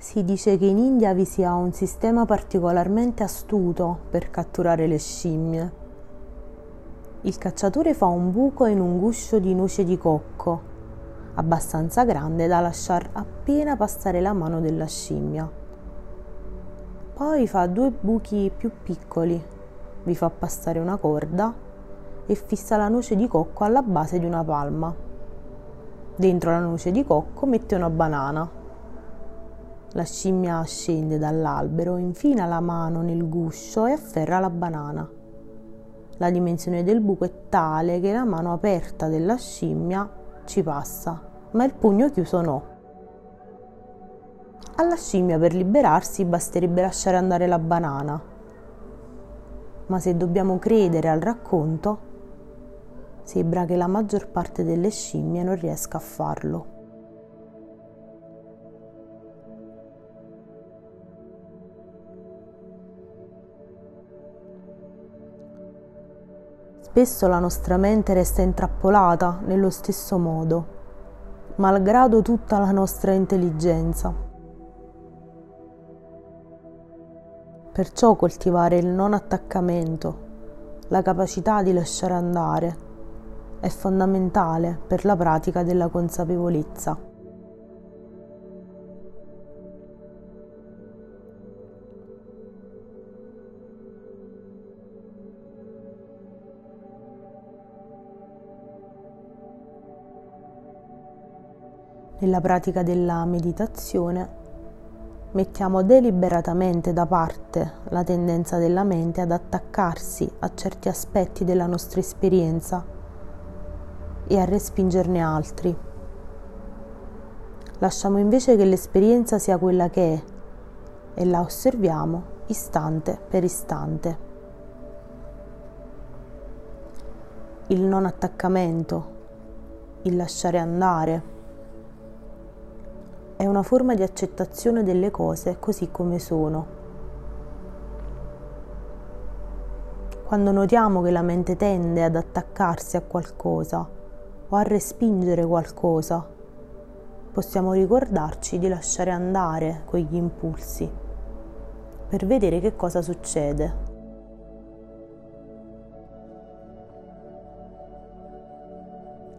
Si dice che in India vi sia un sistema particolarmente astuto per catturare le scimmie. Il cacciatore fa un buco in un guscio di noce di cocco, abbastanza grande da lasciar appena passare la mano della scimmia. Poi fa due buchi più piccoli, vi fa passare una corda e fissa la noce di cocco alla base di una palma. Dentro la noce di cocco mette una banana la scimmia scende dall'albero, infila la mano nel guscio e afferra la banana. La dimensione del buco è tale che la mano aperta della scimmia ci passa, ma il pugno chiuso no. Alla scimmia per liberarsi basterebbe lasciare andare la banana. Ma se dobbiamo credere al racconto, sembra che la maggior parte delle scimmie non riesca a farlo. Spesso la nostra mente resta intrappolata nello stesso modo, malgrado tutta la nostra intelligenza. Perciò coltivare il non attaccamento, la capacità di lasciare andare, è fondamentale per la pratica della consapevolezza. Nella pratica della meditazione mettiamo deliberatamente da parte la tendenza della mente ad attaccarsi a certi aspetti della nostra esperienza e a respingerne altri. Lasciamo invece che l'esperienza sia quella che è e la osserviamo istante per istante. Il non attaccamento, il lasciare andare, è una forma di accettazione delle cose così come sono. Quando notiamo che la mente tende ad attaccarsi a qualcosa o a respingere qualcosa, possiamo ricordarci di lasciare andare quegli impulsi per vedere che cosa succede.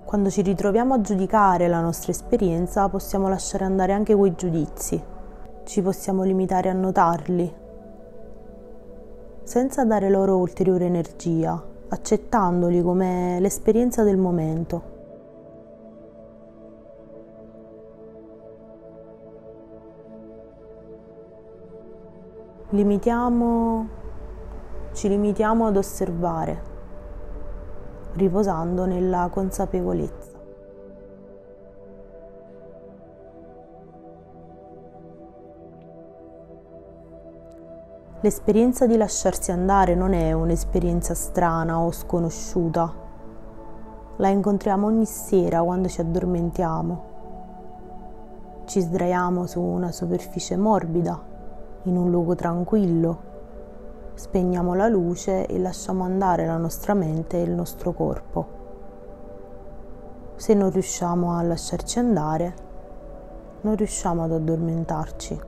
Quando ci ritroviamo a giudicare la nostra esperienza possiamo lasciare andare anche quei giudizi, ci possiamo limitare a notarli, senza dare loro ulteriore energia, accettandoli come l'esperienza del momento. Limitiamo, ci limitiamo ad osservare riposando nella consapevolezza. L'esperienza di lasciarsi andare non è un'esperienza strana o sconosciuta. La incontriamo ogni sera quando ci addormentiamo. Ci sdraiamo su una superficie morbida, in un luogo tranquillo spegniamo la luce e lasciamo andare la nostra mente e il nostro corpo. Se non riusciamo a lasciarci andare, non riusciamo ad addormentarci.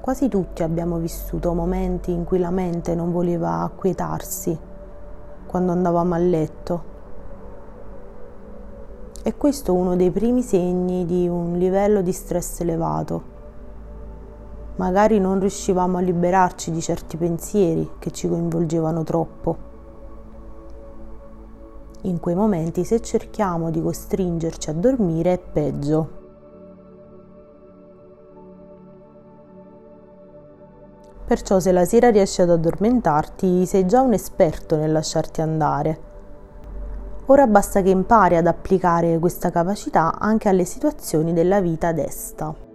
Quasi tutti abbiamo vissuto momenti in cui la mente non voleva acquietarsi quando andavamo a letto. E questo è uno dei primi segni di un livello di stress elevato magari non riuscivamo a liberarci di certi pensieri che ci coinvolgevano troppo. In quei momenti se cerchiamo di costringerci a dormire è peggio. Perciò se la sera riesci ad addormentarti sei già un esperto nel lasciarti andare. Ora basta che impari ad applicare questa capacità anche alle situazioni della vita desta.